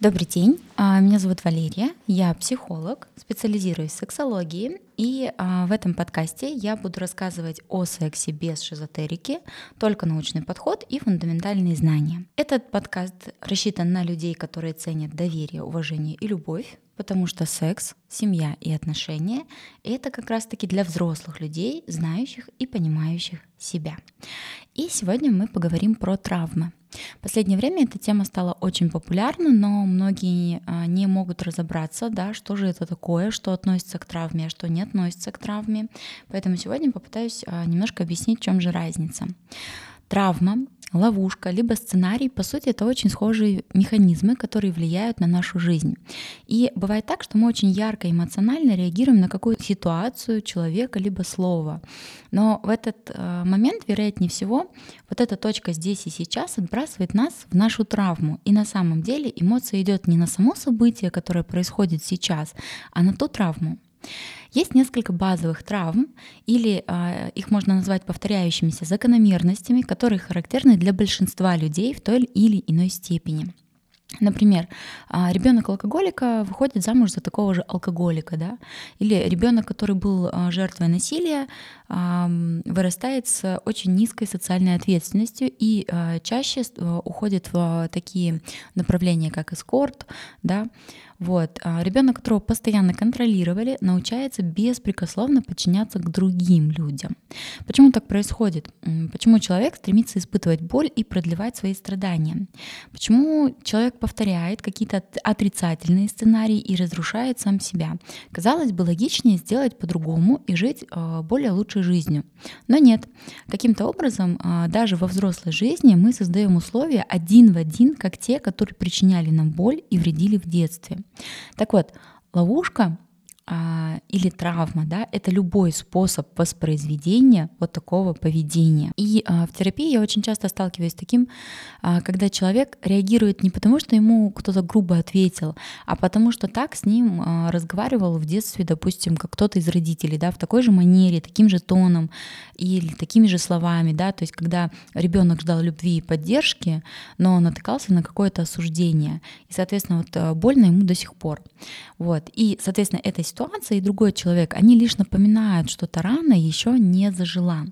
Добрый день, а, меня зовут Валерия, я психолог, специализируюсь в сексологии, и а, в этом подкасте я буду рассказывать о сексе без шизотерики, только научный подход и фундаментальные знания. Этот подкаст рассчитан на людей, которые ценят доверие, уважение и любовь, потому что секс, семья и отношения — это как раз-таки для взрослых людей, знающих и понимающих себя. И сегодня мы поговорим про травмы. В последнее время эта тема стала очень популярна, но многие а, не могут разобраться, да, что же это такое, что относится к травме, а что не относится к травме. Поэтому сегодня попытаюсь а, немножко объяснить, в чем же разница. Травма ловушка, либо сценарий, по сути, это очень схожие механизмы, которые влияют на нашу жизнь. И бывает так, что мы очень ярко эмоционально реагируем на какую-то ситуацию человека, либо слово. Но в этот э, момент, вероятнее всего, вот эта точка здесь и сейчас отбрасывает нас в нашу травму. И на самом деле эмоция идет не на само событие, которое происходит сейчас, а на ту травму. Есть несколько базовых травм, или э, их можно назвать повторяющимися закономерностями, которые характерны для большинства людей в той или иной степени. Например, а, ребенок алкоголика выходит замуж за такого же алкоголика, да, или ребенок, который был а, жертвой насилия, вырастает с очень низкой социальной ответственностью и чаще уходит в такие направления, как эскорт, да, вот. А ребенок, которого постоянно контролировали, научается беспрекословно подчиняться к другим людям. Почему так происходит? Почему человек стремится испытывать боль и продлевать свои страдания? Почему человек повторяет какие-то отрицательные сценарии и разрушает сам себя? Казалось бы, логичнее сделать по-другому и жить а, более лучшей жизнью. Но нет. Каким-то образом, а, даже во взрослой жизни мы создаем условия один в один, как те, которые причиняли нам боль и вредили в детстве. Так вот, ловушка или травма, да, это любой способ воспроизведения вот такого поведения. И а, в терапии я очень часто сталкиваюсь с таким, а, когда человек реагирует не потому, что ему кто-то грубо ответил, а потому что так с ним а, разговаривал в детстве, допустим, как кто-то из родителей, да, в такой же манере, таким же тоном или такими же словами, да, то есть когда ребенок ждал любви и поддержки, но натыкался на какое-то осуждение, и, соответственно, вот а, больно ему до сих пор. Вот. И, соответственно, эта ситуация и другой человек, они лишь напоминают, что та рана еще не зажила.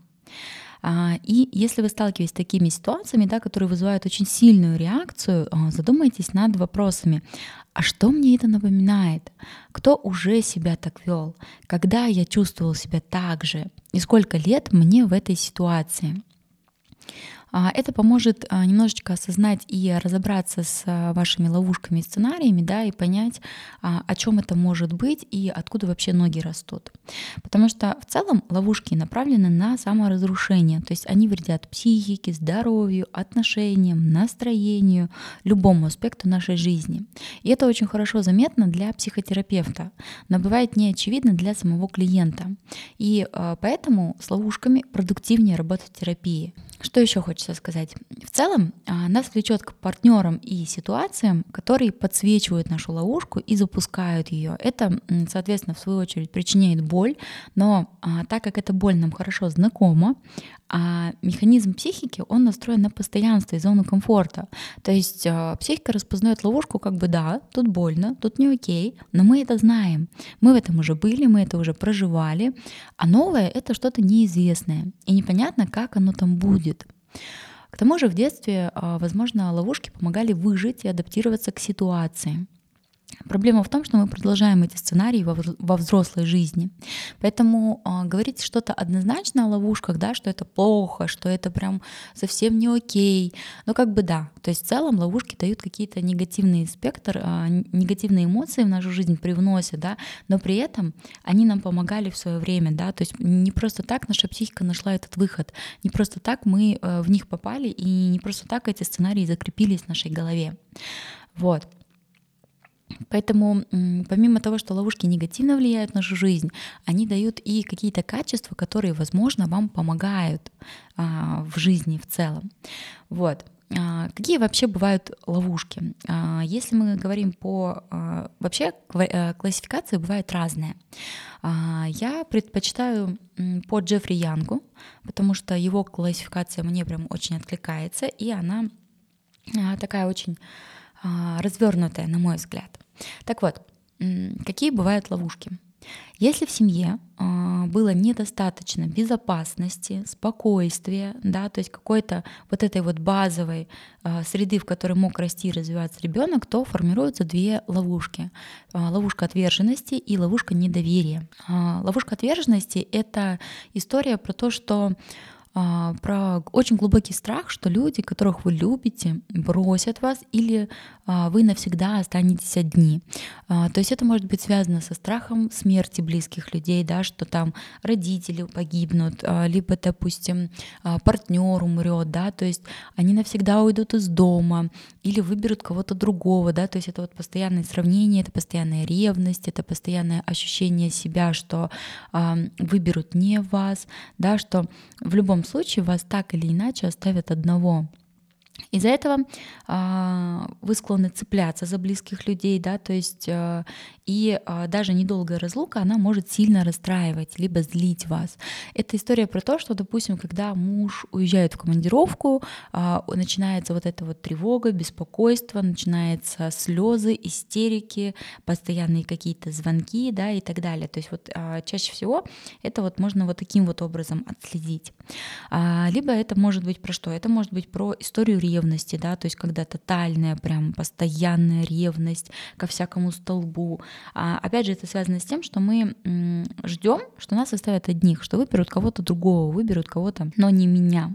А, и если вы сталкиваетесь с такими ситуациями, да, которые вызывают очень сильную реакцию, а, задумайтесь над вопросами. А что мне это напоминает? Кто уже себя так вел? Когда я чувствовал себя так же? И сколько лет мне в этой ситуации? А, это поможет а, немножечко осознать и разобраться с а, вашими ловушками и сценариями, да, и понять, о чем это может быть и откуда вообще ноги растут. Потому что в целом ловушки направлены на саморазрушение, то есть они вредят психике, здоровью, отношениям, настроению, любому аспекту нашей жизни. И это очень хорошо заметно для психотерапевта, но бывает не очевидно для самого клиента. И поэтому с ловушками продуктивнее работать в терапии. Что еще хочется сказать? В целом а, нас влечет к партнерам и ситуациям, которые подсвечивают нашу ловушку и запускают ее. Это, соответственно, в свою очередь причиняет боль, но а, так как эта боль нам хорошо знакома, а механизм психики, он настроен на постоянство и зону комфорта. То есть а, психика распознает ловушку как бы да, тут больно, тут не окей, но мы это знаем. Мы в этом уже были, мы это уже проживали, а новое — это что-то неизвестное. И непонятно, как оно там будет. К тому же в детстве, а, возможно, ловушки помогали выжить и адаптироваться к ситуации. Проблема в том, что мы продолжаем эти сценарии во, взрослой жизни. Поэтому э, говорить что-то однозначно о ловушках, да, что это плохо, что это прям совсем не окей. Ну, как бы да. То есть в целом ловушки дают какие-то негативные спектр, э, негативные эмоции в нашу жизнь привносят, да, но при этом они нам помогали в свое время, да. То есть не просто так наша психика нашла этот выход, не просто так мы э, в них попали, и не просто так эти сценарии закрепились в нашей голове. Вот. Поэтому помимо того, что ловушки негативно влияют на нашу жизнь, они дают и какие-то качества, которые, возможно, вам помогают а, в жизни в целом. Вот. А, какие вообще бывают ловушки? А, если мы говорим по... А, вообще э, классификация бывает разная. А, я предпочитаю по Джеффри Янгу, потому что его классификация мне прям очень откликается, и она а, такая очень развернутая, на мой взгляд. Так вот, какие бывают ловушки? Если в семье э, было недостаточно безопасности, спокойствия, да, то есть какой-то вот этой вот базовой э, среды, в которой мог расти и развиваться ребенок, то формируются две ловушки: ловушка отверженности и ловушка недоверия. Ловушка отверженности это история про то, что а, про очень глубокий страх, что люди, которых вы любите, бросят вас или а, вы навсегда останетесь одни. А, то есть это может быть связано со страхом смерти близких людей, да, что там родители погибнут, либо, допустим, партнер умрет, да, то есть они навсегда уйдут из дома или выберут кого-то другого, да, то есть это вот постоянное сравнение, это постоянная ревность, это постоянное ощущение себя, что выберут не вас, да, что в любом случае вас так или иначе оставят одного. Из-за этого э, вы склонны цепляться за близких людей, да, то есть э, и э, даже недолгая разлука, она может сильно расстраивать, либо злить вас. Это история про то, что, допустим, когда муж уезжает в командировку, э, начинается вот эта вот тревога, беспокойство, начинаются слезы, истерики, постоянные какие-то звонки, да, и так далее. То есть вот э, чаще всего это вот можно вот таким вот образом отследить. А, либо это может быть про что? Это может быть про историю ревности, да, то есть когда тотальная, прям постоянная ревность ко всякому столбу. А, опять же, это связано с тем, что мы ждем, что нас оставят одних, что выберут кого-то другого, выберут кого-то, но не меня.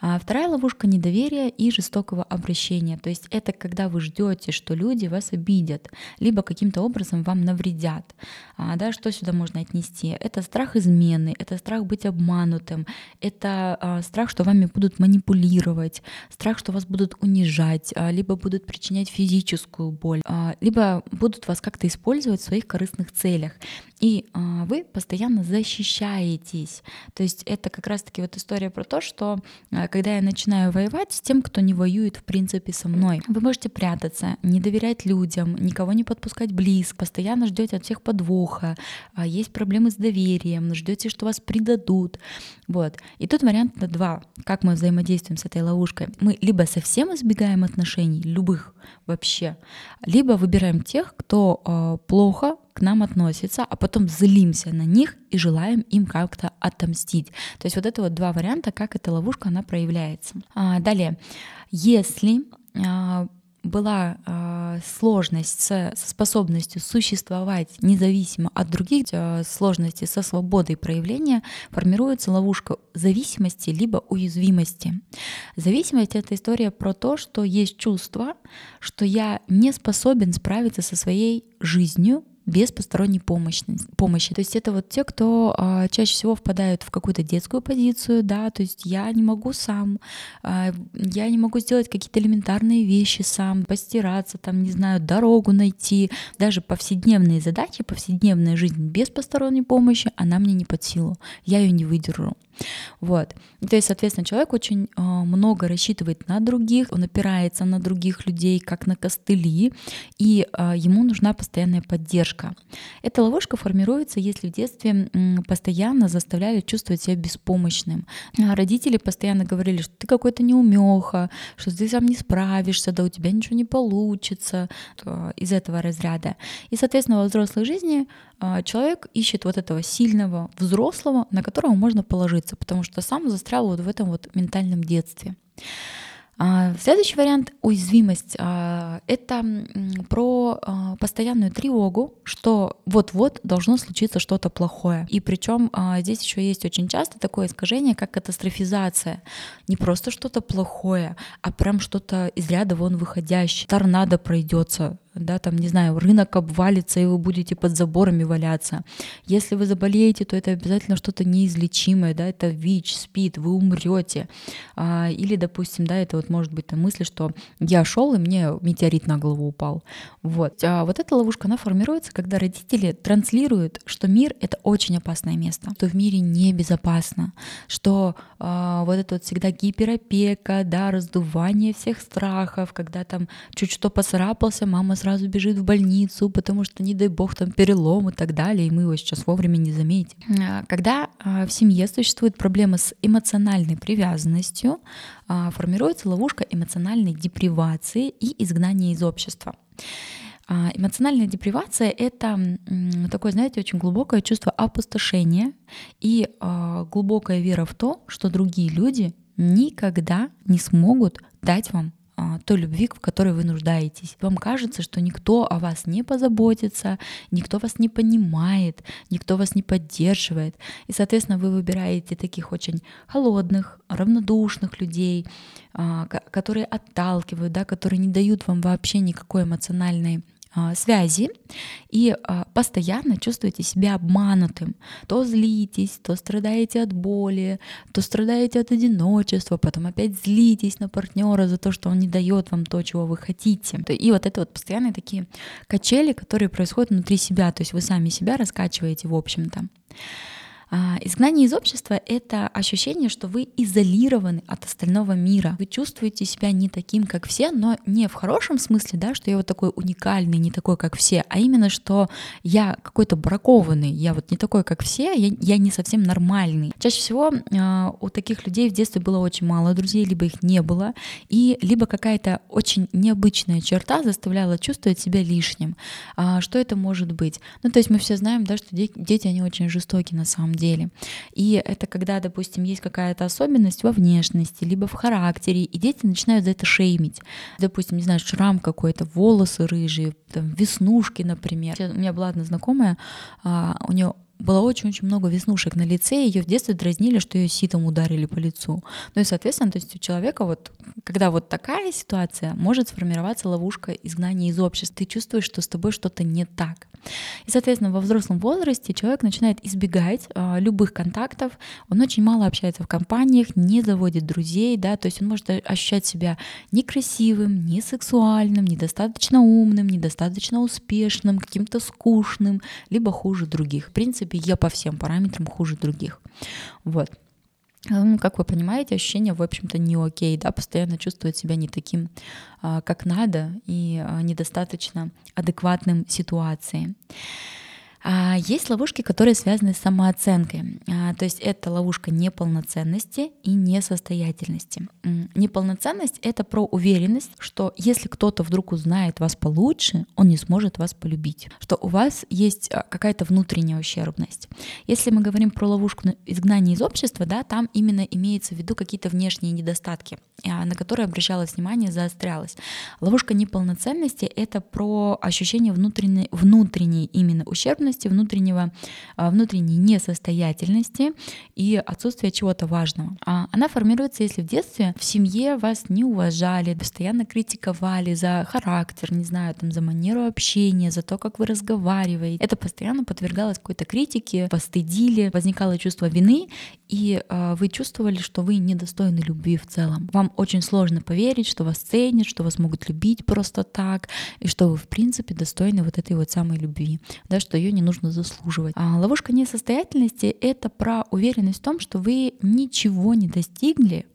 А вторая ловушка недоверия и жестокого обращения. То есть это когда вы ждете, что люди вас обидят, либо каким-то образом вам навредят. А, да, что сюда можно отнести? Это страх измены, это страх быть обманутым, это а, страх, что вами будут манипулировать, страх, что вас будут унижать, а, либо будут причинять физическую боль, а, либо будут вас как-то использовать в своих корыстных целях. И а, вы постоянно защищаетесь. То есть это как раз-таки вот история про то, что а, когда я начинаю воевать с тем, кто не воюет в принципе со мной, вы можете прятаться, не доверять людям, никого не подпускать близко, постоянно ждете от всех подвоха, а, есть проблемы с доверием, ждете, что вас предадут. Вот. И тут вариант на два. Как мы взаимодействуем с этой ловушкой? Мы либо совсем избегаем отношений, любых вообще, либо выбираем тех, кто э, плохо к нам относится, а потом злимся на них и желаем им как-то отомстить. То есть вот это вот два варианта, как эта ловушка, она проявляется. А, далее, если а, была э, сложность с, со способностью существовать независимо от других, э, сложности со свободой проявления, формируется ловушка зависимости либо уязвимости. Зависимость — это история про то, что есть чувство, что я не способен справиться со своей жизнью без посторонней помощи. помощи. То есть это вот те, кто а, чаще всего впадают в какую-то детскую позицию, да, то есть я не могу сам, а, я не могу сделать какие-то элементарные вещи сам, постираться, там, не знаю, дорогу найти, даже повседневные задачи, повседневная жизнь без посторонней помощи, она мне не под силу, я ее не выдержу. Вот. То есть, соответственно, человек очень э, много рассчитывает на других, он опирается на других людей, как на костыли, и э, ему нужна постоянная поддержка. Эта ловушка формируется, если в детстве постоянно заставляли чувствовать себя беспомощным. А родители постоянно говорили, что ты какой-то неумеха, что ты сам не справишься, да у тебя ничего не получится из этого разряда. И, соответственно, во взрослой жизни э, человек ищет вот этого сильного взрослого, на которого можно положиться потому что сам застрял вот в этом вот ментальном детстве. А, следующий вариант — уязвимость. А, это про а, постоянную тревогу, что вот-вот должно случиться что-то плохое. И причем здесь еще есть очень часто такое искажение, как катастрофизация. Не просто что-то плохое, а прям что-то из ряда вон выходящее. Торнадо пройдется, да, там, не знаю, рынок обвалится, и вы будете под заборами валяться. Если вы заболеете, то это обязательно что-то неизлечимое, да, это ВИЧ, СПИД, вы умрете. А, или, допустим, да, это вот может быть там мысль, что я шел, и мне метеорит на голову упал. Вот. А вот эта ловушка, она формируется, когда родители транслируют, что мир — это очень опасное место, что в мире небезопасно, что а, вот это вот всегда гиперопека, да, раздувание всех страхов, когда там чуть что поцарапался, мама сразу бежит в больницу, потому что, не дай бог, там перелом и так далее, и мы его сейчас вовремя не заметим. А, когда а, в семье существуют проблемы с эмоциональной привязанностью, а, формируется ловушка эмоциональной депривации и изгнания из общества. Эмоциональная депривация — это такое, знаете, очень глубокое чувство опустошения и глубокая вера в то, что другие люди никогда не смогут дать вам той любви, в которой вы нуждаетесь. Вам кажется, что никто о вас не позаботится, никто вас не понимает, никто вас не поддерживает. И, соответственно, вы выбираете таких очень холодных, равнодушных людей, а, которые отталкивают, да, которые не дают вам вообще никакой эмоциональной а, связи и а, постоянно чувствуете себя обманутым. То злитесь, то страдаете от боли, то страдаете от одиночества, потом опять злитесь на партнера за то, что он не дает вам то, чего вы хотите. И вот это вот постоянные такие качели, которые происходят внутри себя, то есть вы сами себя раскачиваете, в общем-то. А, изгнание из общества — это ощущение, что вы изолированы от остального мира. Вы чувствуете себя не таким, как все, но не в хорошем смысле, да, что я вот такой уникальный, не такой, как все, а именно, что я какой-то бракованный, я вот не такой, как все, я, я не совсем нормальный. Чаще всего э, у таких людей в детстве было очень мало друзей, либо их не было, и либо какая-то очень необычная черта заставляла чувствовать себя лишним. А, что это может быть? Ну, то есть мы все знаем, да, что дети, они очень жестокие на самом деле деле. И это когда, допустим, есть какая-то особенность во внешности, либо в характере, и дети начинают за это шеймить. Допустим, не знаю, шрам какой-то, волосы рыжие, там, веснушки, например. У меня была одна знакомая, а, у нее было очень-очень много веснушек на лице, ее в детстве дразнили, что ее ситом ударили по лицу. Ну и, соответственно, то есть у человека вот, когда вот такая ситуация, может сформироваться ловушка изгнания из общества. Ты чувствуешь, что с тобой что-то не так. И, соответственно, во взрослом возрасте человек начинает избегать э, любых контактов, он очень мало общается в компаниях, не заводит друзей, да, то есть он может ощущать себя некрасивым, не сексуальным, недостаточно умным, недостаточно успешным, каким-то скучным, либо хуже других. В принципе, принципе, я по всем параметрам хуже других. Вот. Ну, как вы понимаете, ощущение, в общем-то, не окей, да, постоянно чувствовать себя не таким, а, как надо, и а, недостаточно адекватным ситуации. А, есть ловушки, которые связаны с самооценкой. А, то есть это ловушка неполноценности и несостоятельности. Неполноценность — это про уверенность, что если кто-то вдруг узнает вас получше, он не сможет вас полюбить, что у вас есть а, какая-то внутренняя ущербность. Если мы говорим про ловушку изгнания из общества, да, там именно имеется в виду какие-то внешние недостатки, на которые обращалось внимание, заострялось. Ловушка неполноценности — это про ощущение внутренней, внутренней именно ущербности, неопределенности, внутреннего, а, внутренней несостоятельности и отсутствия чего-то важного. А она формируется, если в детстве в семье вас не уважали, постоянно критиковали за характер, не знаю, там, за манеру общения, за то, как вы разговариваете. Это постоянно подвергалось какой-то критике, постыдили, возникало чувство вины, и э, вы чувствовали, что вы недостойны любви в целом. Вам очень сложно поверить, что вас ценят, что вас могут любить просто так, и что вы, в принципе, достойны вот этой вот самой любви, да, что ее не не нужно заслуживать. А ловушка несостоятельности — это про уверенность в том, что вы ничего не достигли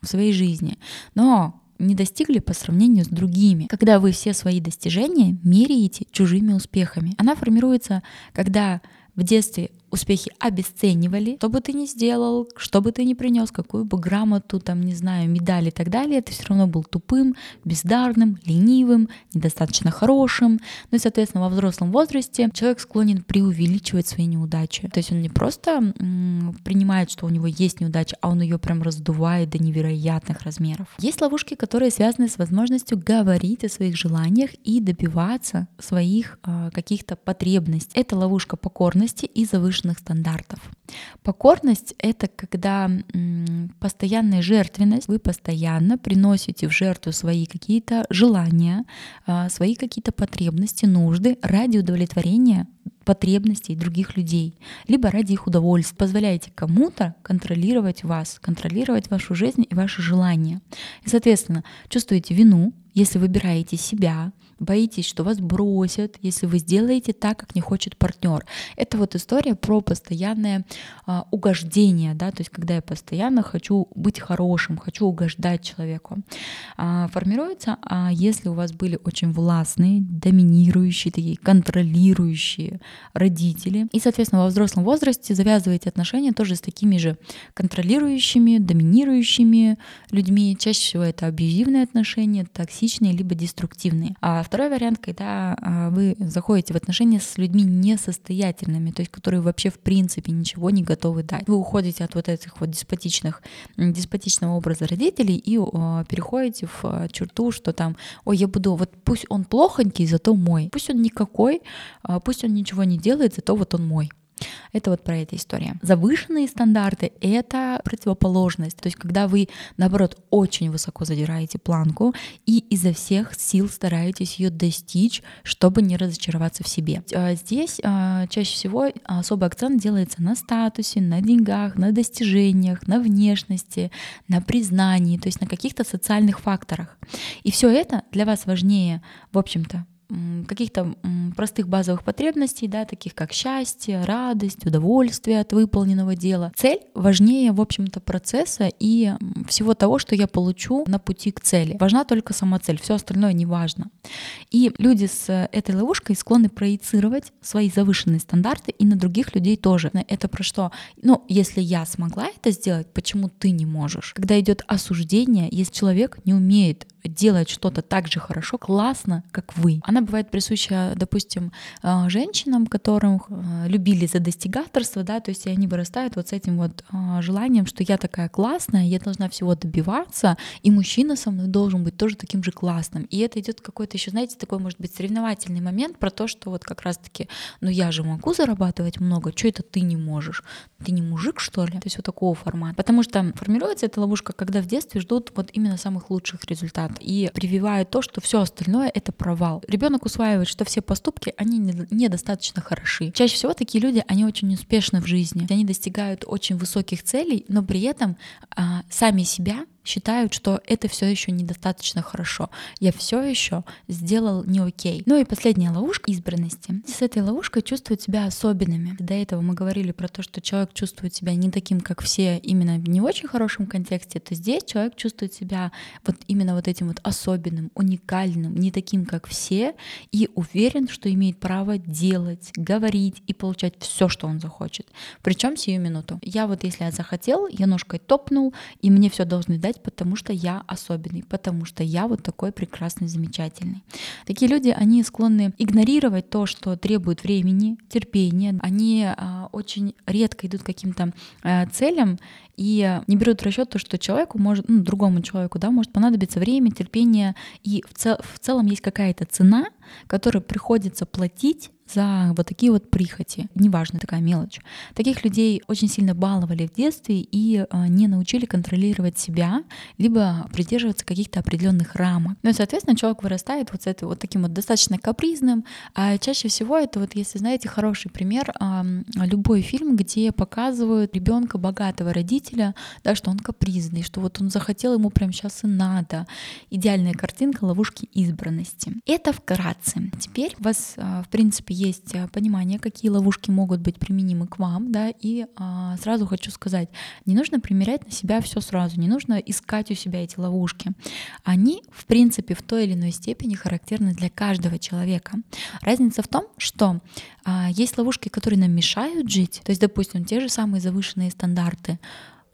в своей жизни, но не достигли по сравнению с другими. Когда вы все свои достижения меряете чужими успехами. Она формируется, когда в детстве успехи обесценивали, что бы ты ни сделал, что бы ты ни принес, какую бы грамоту, там, не знаю, медаль и так далее, ты все равно был тупым, бездарным, ленивым, недостаточно хорошим. Ну и, соответственно, во взрослом возрасте человек склонен преувеличивать свои неудачи. То есть он не просто принимает, что у него есть неудача, а он ее прям раздувает до невероятных размеров. Есть ловушки, которые связаны с возможностью говорить о своих желаниях и добиваться своих э, каких-то потребностей. Это ловушка покорности и завышенной завышенных стандартов. Покорность — это когда постоянная жертвенность, вы постоянно приносите в жертву свои какие-то желания, а, свои какие-то потребности, нужды ради удовлетворения потребностей других людей, либо ради их удовольствия. Позволяете кому-то контролировать вас, контролировать вашу жизнь и ваши желания. И, соответственно, чувствуете вину если выбираете себя, боитесь, что вас бросят, если вы сделаете так, как не хочет партнер. Это вот история про постоянное а, угождение, да, то есть когда я постоянно хочу быть хорошим, хочу угождать человеку. А, формируется, а если у вас были очень властные, доминирующие, такие контролирующие родители, и, соответственно, во взрослом возрасте завязываете отношения тоже с такими же контролирующими, доминирующими людьми. Чаще всего это абьюзивные отношения, токсичные либо деструктивные. А Второй вариант, когда а, вы заходите в отношения с людьми несостоятельными, то есть которые вообще в принципе ничего не готовы дать. Вы уходите от вот этих вот деспотичных, деспотичного образа родителей и переходите в а, черту, что там, ой, я буду, вот пусть он плохонький, зато мой. Пусть он никакой, а, пусть он ничего не делает, зато вот он мой. Это вот про эту историю. Завышенные стандарты — это противоположность. То есть когда вы, наоборот, очень высоко задираете планку и изо всех сил стараетесь ее достичь, чтобы не разочароваться в себе. А здесь а, чаще всего особый акцент делается на статусе, на деньгах, на достижениях, на внешности, на признании, то есть на каких-то социальных факторах. И все это для вас важнее, в общем-то, каких-то простых базовых потребностей, да, таких как счастье, радость, удовольствие от выполненного дела. Цель важнее, в общем-то, процесса и всего того, что я получу на пути к цели. Важна только сама цель, все остальное не важно. И люди с этой ловушкой склонны проецировать свои завышенные стандарты и на других людей тоже. Это про что? Ну, если я смогла это сделать, почему ты не можешь? Когда идет осуждение, если человек не умеет делать что-то так же хорошо, классно, как вы. Она бывает присуща, допустим, э, женщинам, которых э, любили за достигаторство, да, то есть они вырастают вот с этим вот э, желанием, что я такая классная, я должна всего добиваться, и мужчина со мной должен быть тоже таким же классным. И это идет какой-то еще, знаете, такой, может быть, соревновательный момент про то, что вот как раз-таки, ну я же могу зарабатывать много, что это ты не можешь? Ты не мужик, что ли? То есть вот такого формата. Потому что формируется эта ловушка, когда в детстве ждут вот именно самых лучших результатов и прививают то, что все остальное это провал. Ребенок усваивает, что все поступки, они недостаточно хороши. Чаще всего такие люди, они очень успешны в жизни. Они достигают очень высоких целей, но при этом а, сами себя считают, что это все еще недостаточно хорошо. Я все еще сделал не окей. Ну и последняя ловушка избранности. С этой ловушкой чувствуют себя особенными. До этого мы говорили про то, что человек чувствует себя не таким, как все, именно в не очень хорошем контексте, то здесь человек чувствует себя вот именно вот этим вот особенным, уникальным, не таким, как все, и уверен, что имеет право делать, говорить и получать все, что он захочет. Причем сию минуту. Я вот если я захотел, я ножкой топнул, и мне все должны дать, делать, потому что я особенный, потому что я вот такой прекрасный, замечательный. Такие люди, они склонны игнорировать то, что требует времени, терпения. Они а, очень редко идут к каким-то а, целям и не берут в расчет то, что человеку может, ну, другому человеку, да, может понадобиться время, терпение, и в, цел, в целом есть какая-то цена, которую приходится платить за вот такие вот прихоти. Неважно, такая мелочь. Таких людей очень сильно баловали в детстве и а, не научили контролировать себя, либо придерживаться каких-то определенных рамок. Ну и, соответственно, человек вырастает вот с этой вот таким вот достаточно капризным. А чаще всего это вот, если знаете, хороший пример, любой фильм, где показывают ребенка богатого родителя, да, что он капризный, что вот он захотел ему прямо сейчас и надо. Идеальная картинка ловушки избранности. Это вкратце. Теперь у вас, а, в принципе, есть э, понимание, какие ловушки могут быть применимы к вам, да, и а, сразу хочу сказать, не нужно примерять на себя все сразу, не нужно искать у себя эти ловушки. Они, в принципе, в той или иной степени характерны для каждого человека. Разница в том, что а, есть ловушки, которые нам мешают жить, то есть, допустим, те же самые завышенные стандарты,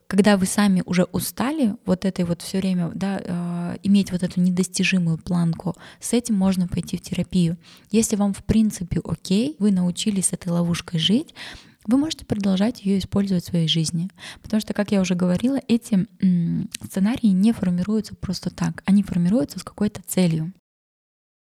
когда вы сами уже устали вот этой вот все время, да, э, иметь вот эту недостижимую планку, с этим можно пойти в терапию. Если вам в принципе окей, вы научились с этой ловушкой жить, вы можете продолжать ее использовать в своей жизни. Потому что, как я уже говорила, эти сценарии не формируются просто так. Они формируются с какой-то целью.